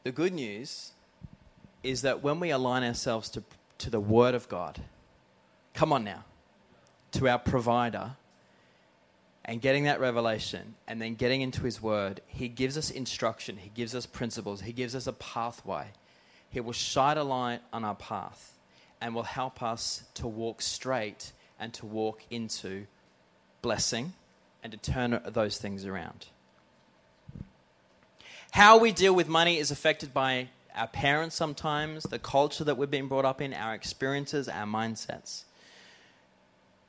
The good news is that when we align ourselves to, to the Word of God, come on now, to our provider, and getting that revelation and then getting into His Word, He gives us instruction, He gives us principles, He gives us a pathway. He will shine a light on our path and will help us to walk straight and to walk into blessing and to turn those things around. How we deal with money is affected by our parents sometimes, the culture that we've been brought up in, our experiences, our mindsets.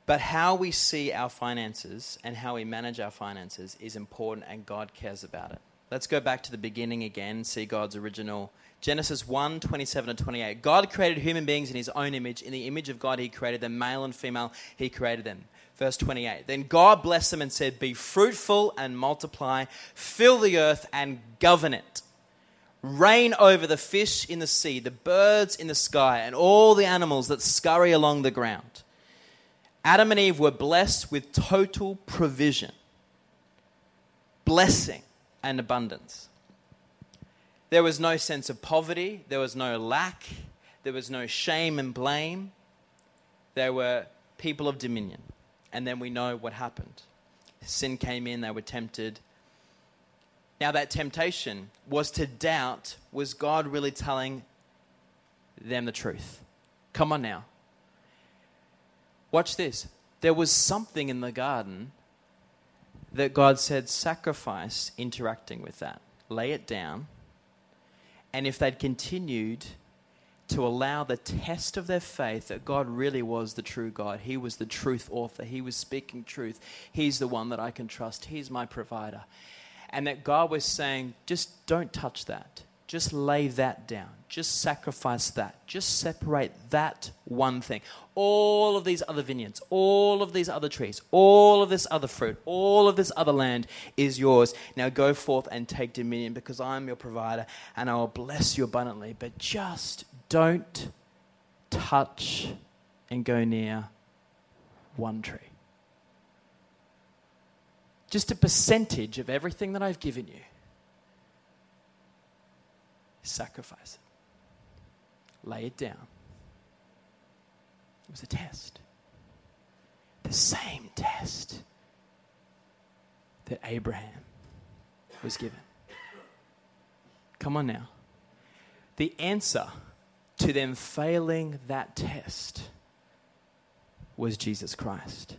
But how we see our finances and how we manage our finances is important, and God cares about it. Let's go back to the beginning again, see God's original. Genesis 1 27 and 28. God created human beings in his own image. In the image of God, he created them, male and female, he created them. Verse 28. Then God blessed them and said, Be fruitful and multiply, fill the earth and govern it. Reign over the fish in the sea, the birds in the sky, and all the animals that scurry along the ground. Adam and Eve were blessed with total provision, blessing, and abundance. There was no sense of poverty, there was no lack, there was no shame and blame. There were people of dominion. And then we know what happened. Sin came in, they were tempted. Now, that temptation was to doubt was God really telling them the truth? Come on now. Watch this. There was something in the garden that God said, sacrifice interacting with that. Lay it down. And if they'd continued to allow the test of their faith that God really was the true God, He was the truth author, He was speaking truth, He's the one that I can trust, He's my provider. And that God was saying, just don't touch that. Just lay that down. Just sacrifice that. Just separate that one thing. All of these other vineyards, all of these other trees, all of this other fruit, all of this other land is yours. Now go forth and take dominion because I am your provider and I will bless you abundantly. But just don't touch and go near one tree. Just a percentage of everything that I've given you sacrifice it. Lay it down. It was a test. The same test that Abraham was given. Come on now. The answer to them failing that test was Jesus Christ.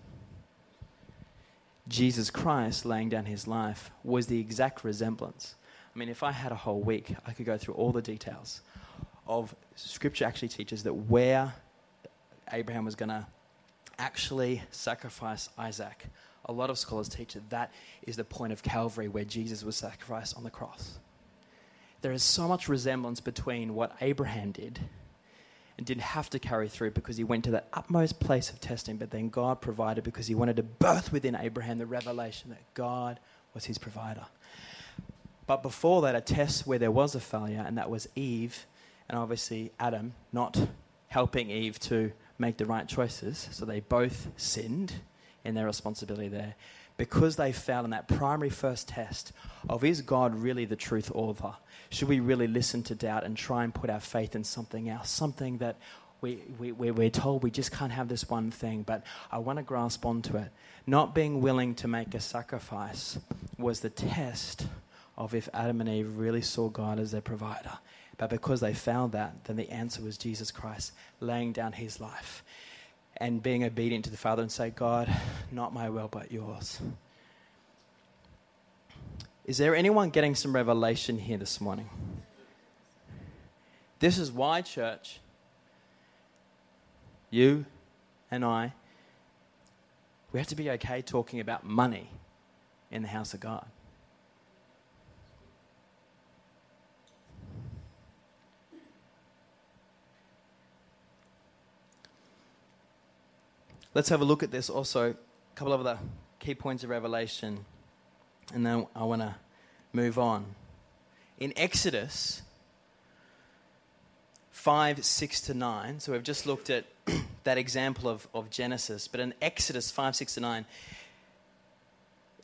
Jesus Christ laying down his life was the exact resemblance I mean, if I had a whole week, I could go through all the details of Scripture actually teaches that where Abraham was going to actually sacrifice Isaac. A lot of scholars teach that that is the point of Calvary where Jesus was sacrificed on the cross. There is so much resemblance between what Abraham did and didn't have to carry through because he went to the utmost place of testing, but then God provided because he wanted to birth within Abraham the revelation that God was his provider. But before that, a test where there was a failure, and that was Eve, and obviously Adam not helping Eve to make the right choices. So they both sinned in their responsibility there. Because they failed in that primary first test of is God really the truth author? Should we really listen to doubt and try and put our faith in something else? Something that we, we, we're told we just can't have this one thing, but I want to grasp onto it. Not being willing to make a sacrifice was the test of if Adam and Eve really saw God as their provider. But because they found that, then the answer was Jesus Christ laying down his life and being obedient to the Father and say, God, not my will, but yours. Is there anyone getting some revelation here this morning? This is why, church, you and I, we have to be okay talking about money in the house of God. Let's have a look at this also, a couple of other key points of Revelation, and then I want to move on. In Exodus 5, 6 to 9, so we've just looked at that example of, of Genesis, but in Exodus 5, 6 to 9,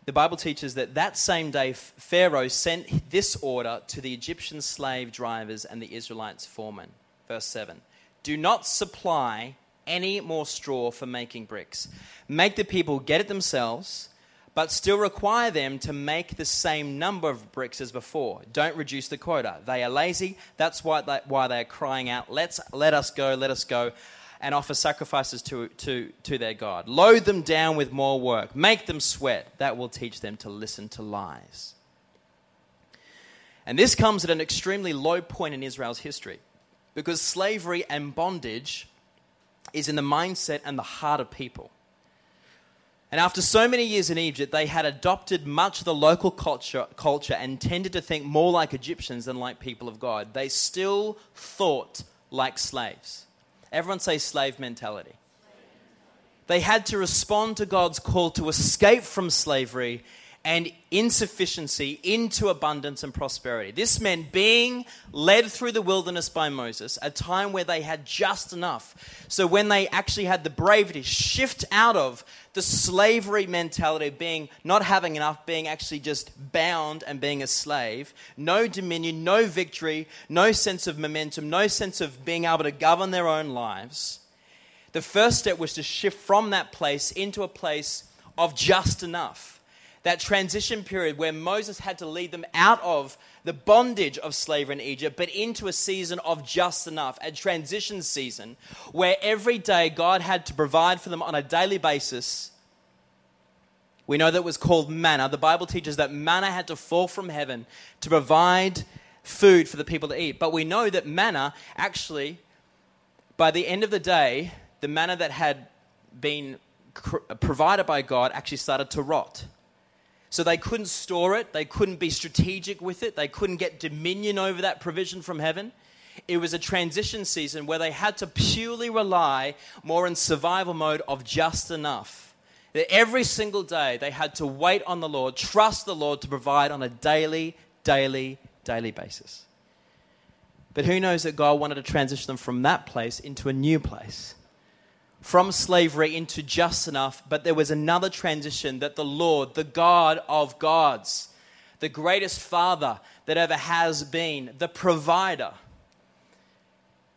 the Bible teaches that that same day Pharaoh sent this order to the Egyptian slave drivers and the Israelites' foremen. Verse 7 Do not supply any more straw for making bricks. Make the people get it themselves, but still require them to make the same number of bricks as before. Don't reduce the quota. They are lazy. That's why they, why they are crying out, Let's, let us go, let us go, and offer sacrifices to, to, to their God. Load them down with more work. Make them sweat. That will teach them to listen to lies. And this comes at an extremely low point in Israel's history because slavery and bondage is in the mindset and the heart of people. And after so many years in Egypt, they had adopted much of the local culture, culture and tended to think more like Egyptians than like people of God. They still thought like slaves. Everyone say slave mentality. They had to respond to God's call to escape from slavery and insufficiency into abundance and prosperity. This meant being led through the wilderness by Moses, a time where they had just enough. So when they actually had the bravery to shift out of the slavery mentality of being not having enough, being actually just bound and being a slave, no dominion, no victory, no sense of momentum, no sense of being able to govern their own lives. The first step was to shift from that place into a place of just enough that transition period where Moses had to lead them out of the bondage of slavery in Egypt, but into a season of just enough, a transition season where every day God had to provide for them on a daily basis. We know that it was called manna. The Bible teaches that manna had to fall from heaven to provide food for the people to eat. But we know that manna actually, by the end of the day, the manna that had been provided by God actually started to rot. So they couldn't store it, they couldn't be strategic with it, they couldn't get dominion over that provision from heaven. It was a transition season where they had to purely rely more in survival mode of just enough. That every single day they had to wait on the Lord, trust the Lord to provide on a daily, daily, daily basis. But who knows that God wanted to transition them from that place into a new place from slavery into just enough, but there was another transition that the Lord, the God of gods, the greatest Father that ever has been, the provider,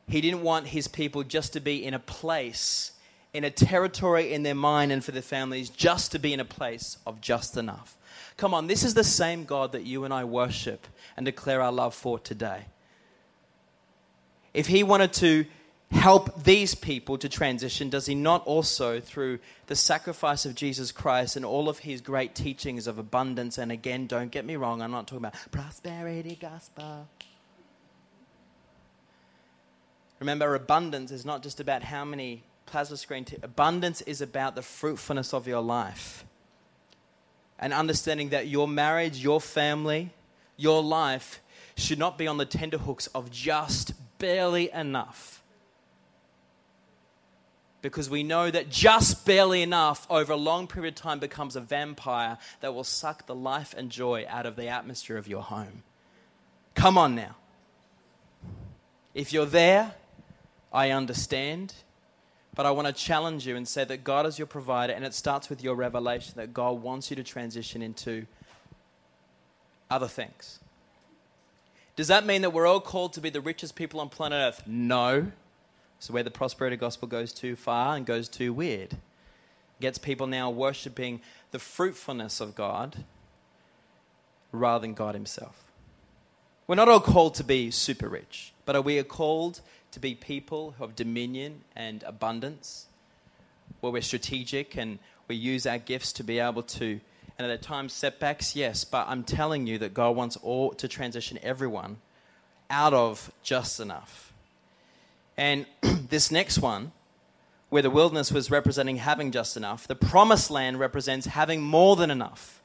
he didn't want his people just to be in a place, in a territory in their mind and for their families, just to be in a place of just enough. Come on, this is the same God that you and I worship and declare our love for today. If he wanted to help these people to transition, does he not also, through the sacrifice of Jesus Christ and all of his great teachings of abundance? And again, don't get me wrong, I'm not talking about prosperity gospel. Remember, abundance is not just about how many plasma screen. T- abundance is about the fruitfulness of your life. And understanding that your marriage, your family, your life should not be on the tenterhooks of just barely enough because we know that just barely enough over a long period of time becomes a vampire that will suck the life and joy out of the atmosphere of your home. Come on now. If you're there, I understand. But I want to challenge you and say that God is your provider, and it starts with your revelation that God wants you to transition into other things. Does that mean that we're all called to be the richest people on planet Earth? No. So where the prosperity gospel goes too far and goes too weird. Gets people now worshipping the fruitfulness of God rather than God Himself. We're not all called to be super rich, but we are called to be people of dominion and abundance, where we're strategic and we use our gifts to be able to and at times setbacks, yes, but I'm telling you that God wants all to transition everyone out of just enough. And this next one, where the wilderness was representing having just enough, the promised land represents having more than enough.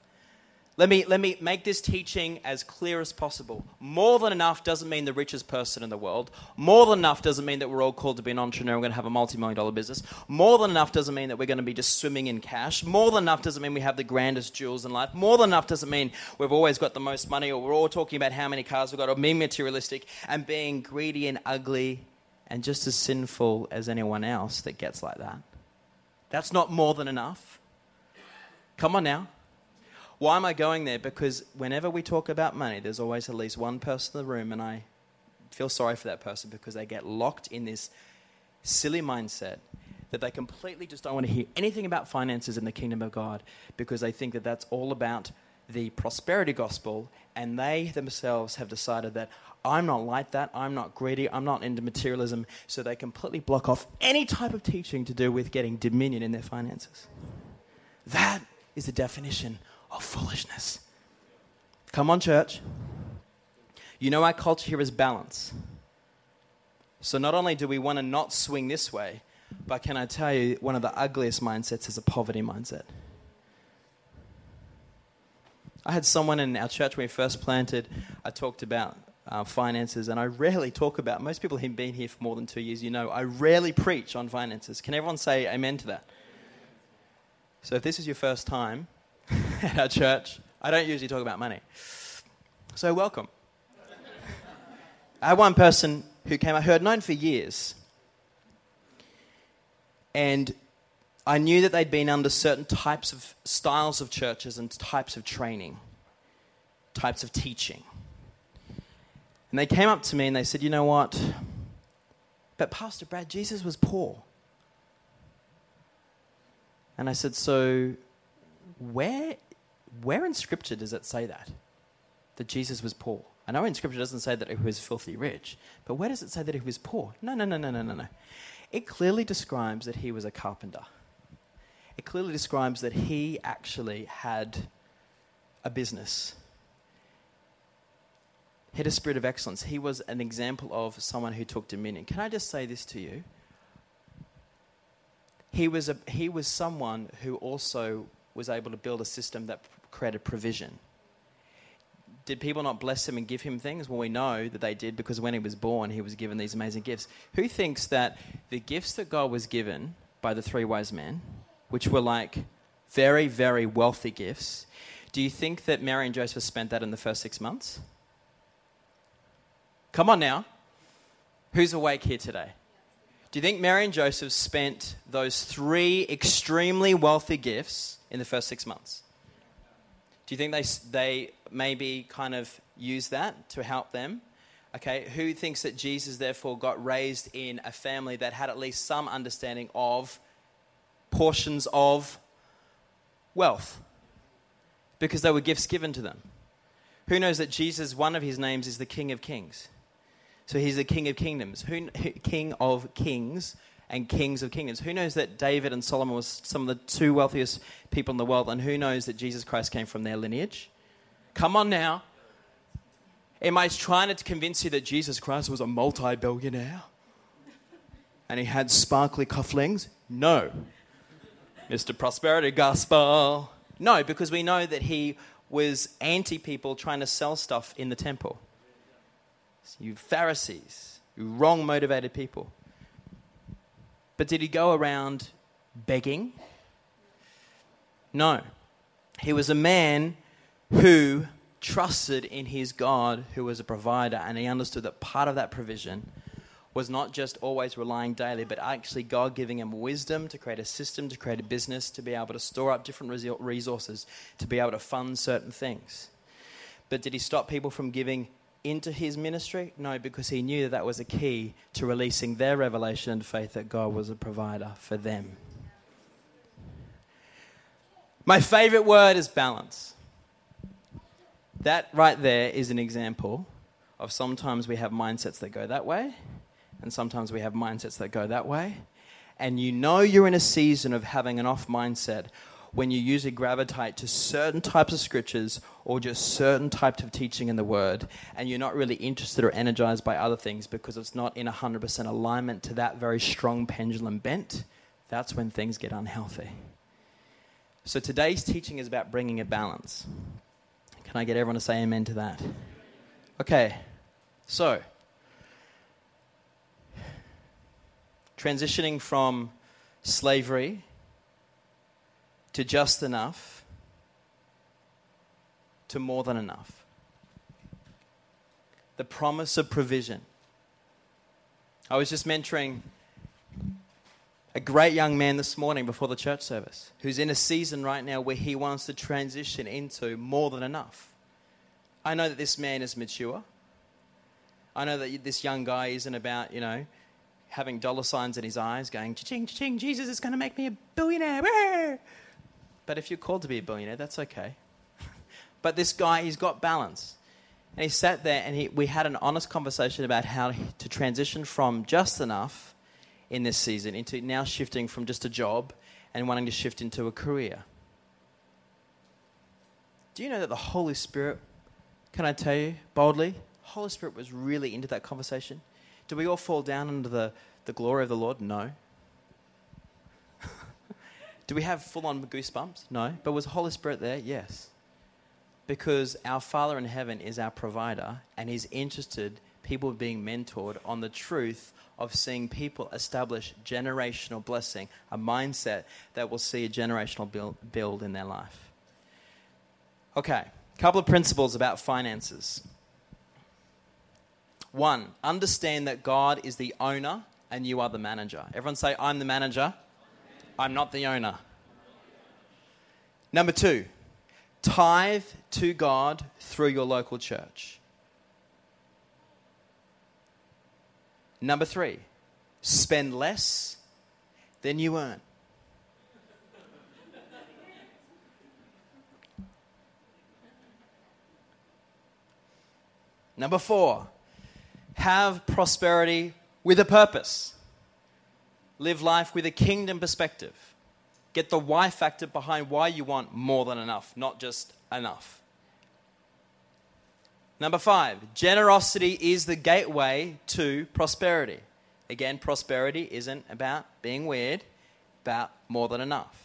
Let me, let me make this teaching as clear as possible. More than enough doesn't mean the richest person in the world. More than enough doesn't mean that we're all called to be an entrepreneur. And we're going to have a multi million dollar business. More than enough doesn't mean that we're going to be just swimming in cash. More than enough doesn't mean we have the grandest jewels in life. More than enough doesn't mean we've always got the most money or we're all talking about how many cars we've got or being materialistic and being greedy and ugly and just as sinful as anyone else that gets like that. That's not more than enough. Come on now. Why am I going there? Because whenever we talk about money, there's always at least one person in the room, and I feel sorry for that person because they get locked in this silly mindset that they completely just don't want to hear anything about finances in the kingdom of God because they think that that's all about the prosperity gospel, and they themselves have decided that I'm not like that, I'm not greedy, I'm not into materialism, so they completely block off any type of teaching to do with getting dominion in their finances. That is the definition of foolishness. Come on, church. You know, our culture here is balance. So, not only do we want to not swing this way, but can I tell you, one of the ugliest mindsets is a poverty mindset. I had someone in our church when we first planted, I talked about uh, finances, and I rarely talk about, most people who've been here for more than two years, you know, I rarely preach on finances. Can everyone say amen to that? So, if this is your first time, at our church. I don't usually talk about money. So, welcome. I had one person who came out who I'd known for years. And I knew that they'd been under certain types of styles of churches and types of training, types of teaching. And they came up to me and they said, You know what? But Pastor Brad, Jesus was poor. And I said, So where where in Scripture does it say that? That Jesus was poor? I know in Scripture doesn't say that he was filthy rich, but where does it say that he was poor? No, no, no, no, no, no, no. It clearly describes that he was a carpenter. It clearly describes that he actually had a business. He had a spirit of excellence. He was an example of someone who took dominion. Can I just say this to you? He was, a, he was someone who also was able to build a system that created provision. Did people not bless him and give him things? Well, we know that they did because when he was born, he was given these amazing gifts. Who thinks that the gifts that God was given by the three wise men, which were like very, very wealthy gifts, do you think that Mary and Joseph spent that in the first six months? Come on now. Who's awake here today? Do you think Mary and Joseph spent those three extremely wealthy gifts in the first six months? Do you think they, they maybe kind of use that to help them? Okay, who thinks that Jesus therefore got raised in a family that had at least some understanding of portions of wealth? Because they were gifts given to them. Who knows that Jesus, one of his names is the King of Kings? So he's the King of Kingdoms. Who, King of Kings and kings of kingdoms. Who knows that David and Solomon were some of the two wealthiest people in the world, and who knows that Jesus Christ came from their lineage? Come on now. Am I trying to convince you that Jesus Christ was a multi billionaire? And he had sparkly cufflinks? No. Mr. Prosperity Gospel. No, because we know that he was anti people trying to sell stuff in the temple. You Pharisees, you wrong motivated people. But did he go around begging? No. He was a man who trusted in his God, who was a provider, and he understood that part of that provision was not just always relying daily, but actually God giving him wisdom to create a system, to create a business, to be able to store up different resources, to be able to fund certain things. But did he stop people from giving into his ministry? No, because he knew that that was a key to releasing their revelation and faith that God was a provider for them. My favorite word is balance. That right there is an example of sometimes we have mindsets that go that way, and sometimes we have mindsets that go that way. And you know you're in a season of having an off mindset when you usually gravitate to certain types of scriptures or just certain types of teaching in the Word, and you're not really interested or energized by other things because it's not in 100% alignment to that very strong pendulum bent, that's when things get unhealthy. So today's teaching is about bringing a balance. Can I get everyone to say amen to that? Okay, so transitioning from slavery to just enough to more than enough. The promise of provision. I was just mentoring a great young man this morning before the church service who's in a season right now where he wants to transition into more than enough. I know that this man is mature. I know that this young guy isn't about, you know, having dollar signs in his eyes going, ching, ching, Jesus is going to make me a billionaire. But if you're called to be a billionaire, that's okay. but this guy, he's got balance. And he sat there and he, we had an honest conversation about how to transition from just enough in this season into now shifting from just a job and wanting to shift into a career. Do you know that the Holy Spirit, can I tell you boldly, Holy Spirit was really into that conversation? Do we all fall down under the, the glory of the Lord? No. Do we have full on goosebumps? No. But was Holy Spirit there? Yes. Because our Father in heaven is our provider and He's interested people being mentored on the truth of seeing people establish generational blessing, a mindset that will see a generational build, build in their life. Okay, a couple of principles about finances. One, understand that God is the owner and you are the manager. Everyone say, I'm the manager, I'm not the owner. Number two, tithe to God through your local church. Number three, spend less than you earn. Number four, have prosperity with a purpose. Live life with a kingdom perspective. Get the why factor behind why you want more than enough, not just enough. Number five, generosity is the gateway to prosperity. Again, prosperity isn't about being weird, about more than enough.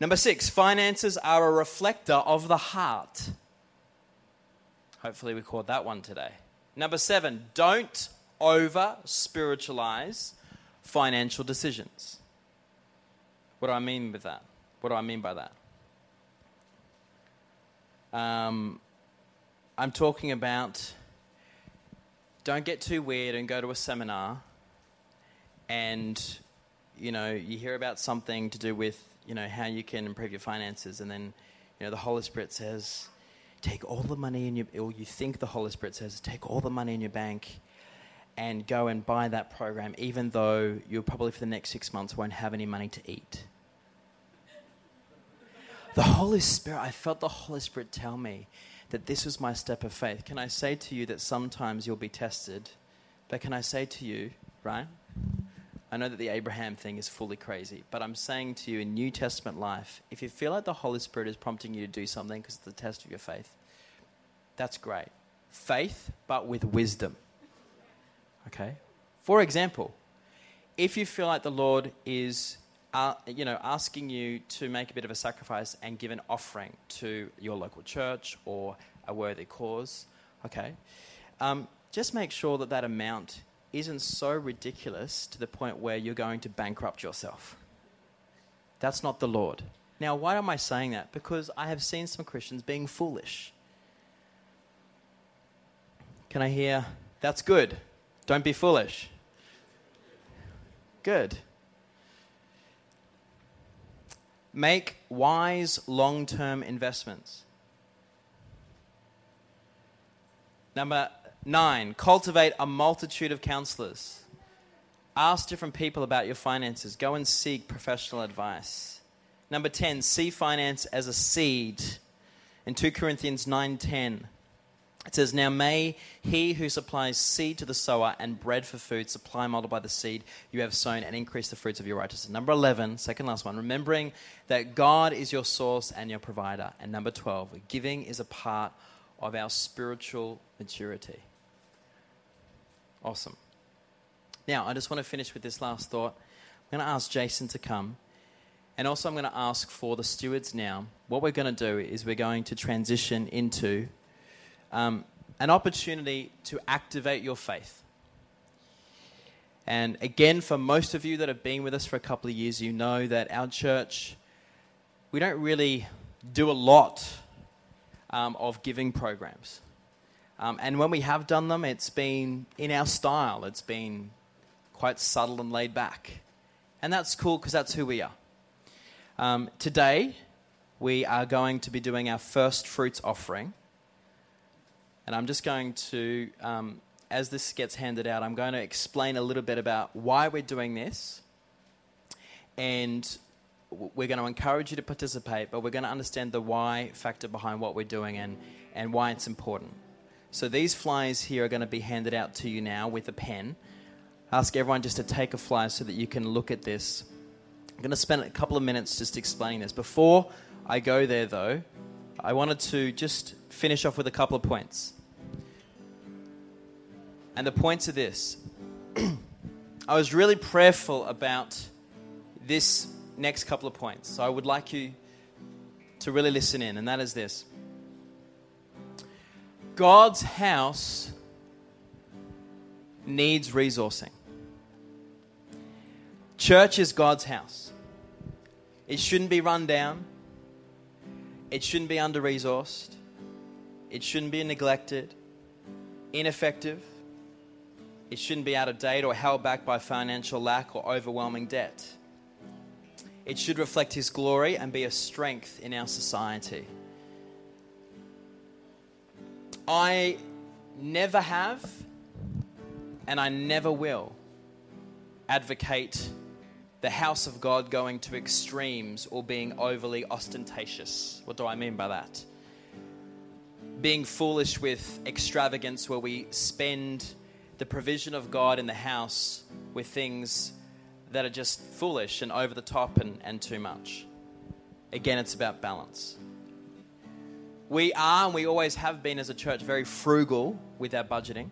Number six, finances are a reflector of the heart. Hopefully, we caught that one today. Number seven, don't over spiritualize financial decisions. What do I mean with that? What do I mean by that? Um, I'm talking about don't get too weird and go to a seminar and you know you hear about something to do with you know how you can improve your finances and then you know the holy spirit says take all the money in your or you think the holy spirit says take all the money in your bank and go and buy that program even though you probably for the next 6 months won't have any money to eat the Holy Spirit, I felt the Holy Spirit tell me that this was my step of faith. Can I say to you that sometimes you'll be tested? But can I say to you, right? I know that the Abraham thing is fully crazy, but I'm saying to you in New Testament life, if you feel like the Holy Spirit is prompting you to do something because it's the test of your faith, that's great. Faith, but with wisdom. Okay? For example, if you feel like the Lord is uh, you know, asking you to make a bit of a sacrifice and give an offering to your local church or a worthy cause, okay, um, just make sure that that amount isn't so ridiculous to the point where you're going to bankrupt yourself. That's not the Lord. Now, why am I saying that? Because I have seen some Christians being foolish. Can I hear, that's good? Don't be foolish. Good. Make wise long term investments. Number nine, cultivate a multitude of counselors. Ask different people about your finances. Go and seek professional advice. Number 10, see finance as a seed. In 2 Corinthians 9:10, it says, Now may he who supplies seed to the sower and bread for food supply and multiply the seed you have sown and increase the fruits of your righteousness. Number 11, second last one, remembering that God is your source and your provider. And number 12, giving is a part of our spiritual maturity. Awesome. Now, I just want to finish with this last thought. I'm going to ask Jason to come. And also, I'm going to ask for the stewards now. What we're going to do is we're going to transition into um, an opportunity to activate your faith. And again, for most of you that have been with us for a couple of years, you know that our church, we don't really do a lot um, of giving programs. Um, and when we have done them, it's been in our style, it's been quite subtle and laid back. And that's cool because that's who we are. Um, today, we are going to be doing our first fruits offering. And I'm just going to, um, as this gets handed out, I'm going to explain a little bit about why we're doing this. And we're going to encourage you to participate, but we're going to understand the why factor behind what we're doing and, and why it's important. So these flyers here are going to be handed out to you now with a pen. Ask everyone just to take a flyer so that you can look at this. I'm going to spend a couple of minutes just explaining this. Before I go there, though, I wanted to just finish off with a couple of points. And the points are this I was really prayerful about this next couple of points. So I would like you to really listen in, and that is this God's house needs resourcing. Church is God's house. It shouldn't be run down. It shouldn't be under resourced. It shouldn't be neglected, ineffective. It shouldn't be out of date or held back by financial lack or overwhelming debt. It should reflect His glory and be a strength in our society. I never have, and I never will, advocate the house of God going to extremes or being overly ostentatious. What do I mean by that? Being foolish with extravagance where we spend the provision of God in the house with things that are just foolish and over the top and, and too much. Again, it's about balance. We are, and we always have been as a church, very frugal with our budgeting.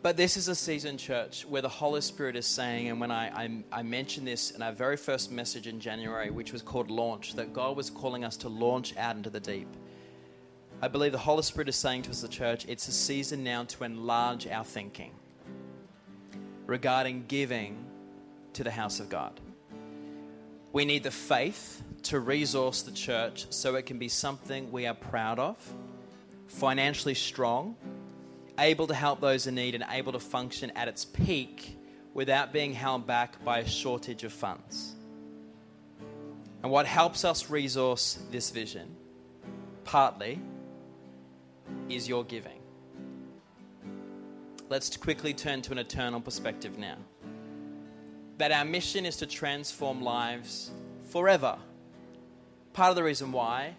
But this is a season, church, where the Holy Spirit is saying, and when I, I, I, mentioned this in our very first message in January, which was called Launch, that God was calling us to launch out into the deep. I believe the Holy Spirit is saying to us, the church, it's a season now to enlarge our thinking regarding giving to the house of God. We need the faith to resource the church so it can be something we are proud of, financially strong, able to help those in need, and able to function at its peak without being held back by a shortage of funds. And what helps us resource this vision, partly, is your giving. Let's quickly turn to an eternal perspective now. That our mission is to transform lives forever. Part of the reason why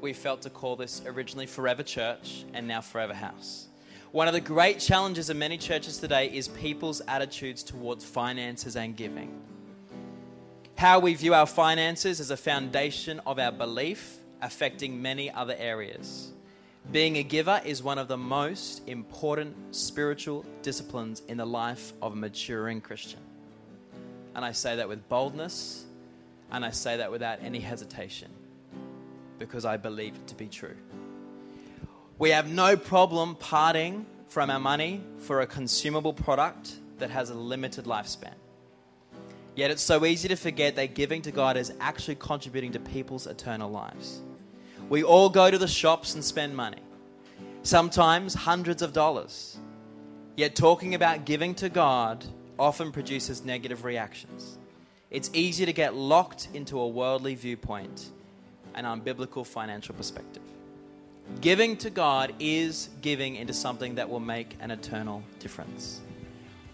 we felt to call this originally Forever Church and now Forever House. One of the great challenges of many churches today is people's attitudes towards finances and giving. How we view our finances as a foundation of our belief, affecting many other areas. Being a giver is one of the most important spiritual disciplines in the life of a maturing Christian. And I say that with boldness, and I say that without any hesitation, because I believe it to be true. We have no problem parting from our money for a consumable product that has a limited lifespan. Yet it's so easy to forget that giving to God is actually contributing to people's eternal lives. We all go to the shops and spend money. sometimes hundreds of dollars. Yet talking about giving to God often produces negative reactions. It's easy to get locked into a worldly viewpoint and unbiblical financial perspective. Giving to God is giving into something that will make an eternal difference.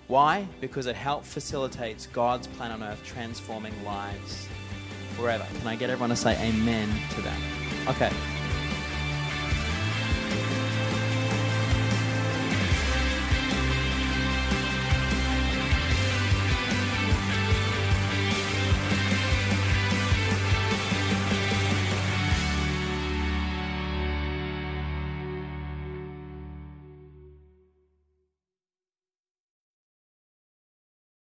Why? Because it helps facilitates God's plan on earth transforming lives forever. Can I get everyone to say amen to that? Okay.